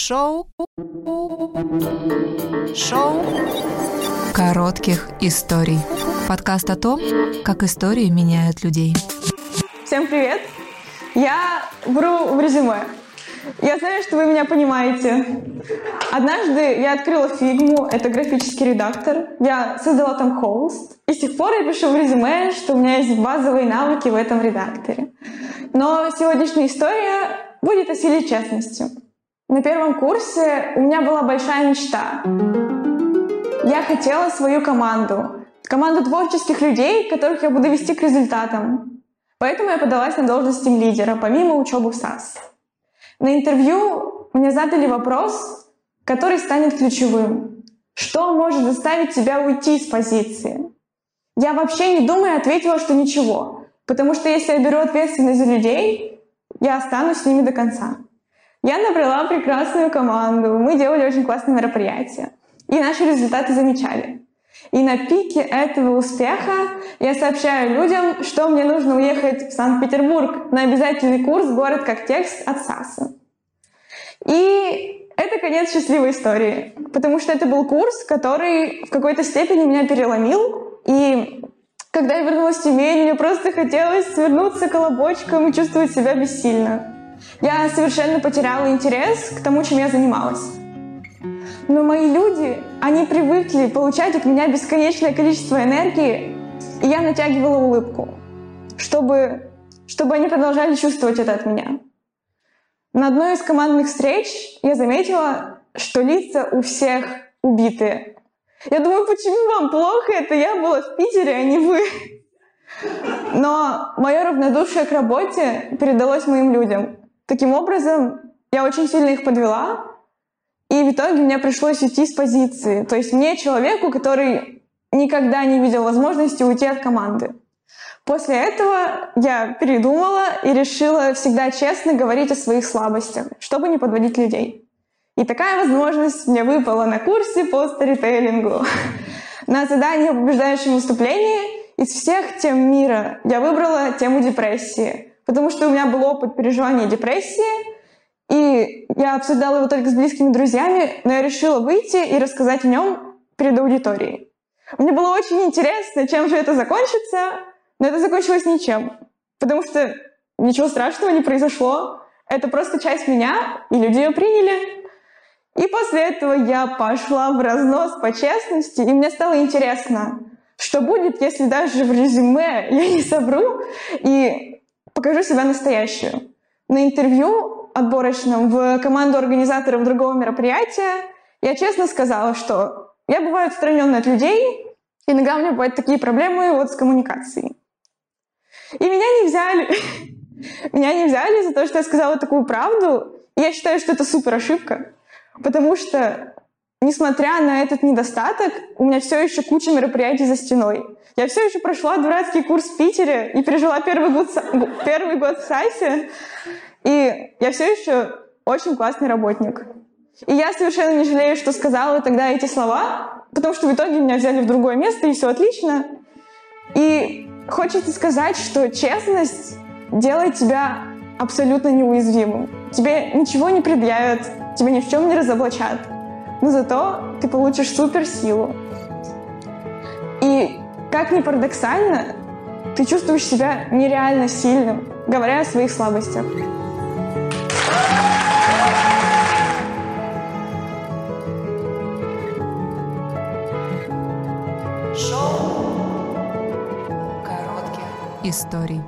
Шоу. Шоу. Коротких историй. Подкаст о том, как истории меняют людей. Всем привет! Я вру в резюме. Я знаю, что вы меня понимаете. Однажды я открыла фигму, это графический редактор. Я создала там холст. И с тех пор я пишу в резюме, что у меня есть базовые навыки в этом редакторе. Но сегодняшняя история будет о силе честности. На первом курсе у меня была большая мечта. Я хотела свою команду. Команду творческих людей, которых я буду вести к результатам. Поэтому я подалась на должность лидера, помимо учебы в САС. На интервью мне задали вопрос, который станет ключевым. Что может заставить тебя уйти с позиции? Я вообще не думая ответила, что ничего. Потому что если я беру ответственность за людей, я останусь с ними до конца. Я набрала прекрасную команду, мы делали очень классные мероприятия. И наши результаты замечали. И на пике этого успеха я сообщаю людям, что мне нужно уехать в Санкт-Петербург на обязательный курс «Город как текст» от САСа. И это конец счастливой истории, потому что это был курс, который в какой-то степени меня переломил. И когда я вернулась в Тюмень, мне просто хотелось свернуться колобочком и чувствовать себя бессильно. Я совершенно потеряла интерес к тому, чем я занималась. Но мои люди, они привыкли получать от меня бесконечное количество энергии, и я натягивала улыбку, чтобы, чтобы они продолжали чувствовать это от меня. На одной из командных встреч я заметила, что лица у всех убитые. Я думаю, почему вам плохо? Это я была в Питере, а не вы. Но мое равнодушие к работе передалось моим людям. Таким образом, я очень сильно их подвела, и в итоге мне пришлось уйти с позиции. То есть мне, человеку, который никогда не видел возможности уйти от команды. После этого я передумала и решила всегда честно говорить о своих слабостях, чтобы не подводить людей. И такая возможность мне выпала на курсе по сторителлингу. На задании о побеждающем выступлении из всех тем мира я выбрала тему депрессии потому что у меня был опыт переживания депрессии, и я обсуждала его только с близкими друзьями, но я решила выйти и рассказать о нем перед аудиторией. Мне было очень интересно, чем же это закончится, но это закончилось ничем, потому что ничего страшного не произошло. Это просто часть меня, и люди ее приняли. И после этого я пошла в разнос по честности, и мне стало интересно, что будет, если даже в резюме я не совру, и покажу себя настоящую. На интервью отборочном в команду организаторов другого мероприятия я честно сказала, что я бываю отстраненной от людей, иногда у меня бывают такие проблемы вот с коммуникацией. И меня не взяли. Меня не взяли за то, что я сказала такую правду. Я считаю, что это супер ошибка. Потому что Несмотря на этот недостаток, у меня все еще куча мероприятий за стеной. Я все еще прошла дурацкий курс в Питере и пережила первый год, первый год в САСе. И я все еще очень классный работник. И я совершенно не жалею, что сказала тогда эти слова, потому что в итоге меня взяли в другое место, и все отлично. И хочется сказать, что честность делает тебя абсолютно неуязвимым. Тебе ничего не предъявят, тебя ни в чем не разоблачат но зато ты получишь суперсилу. И, как ни парадоксально, ты чувствуешь себя нереально сильным, говоря о своих слабостях. Шоу коротких историй.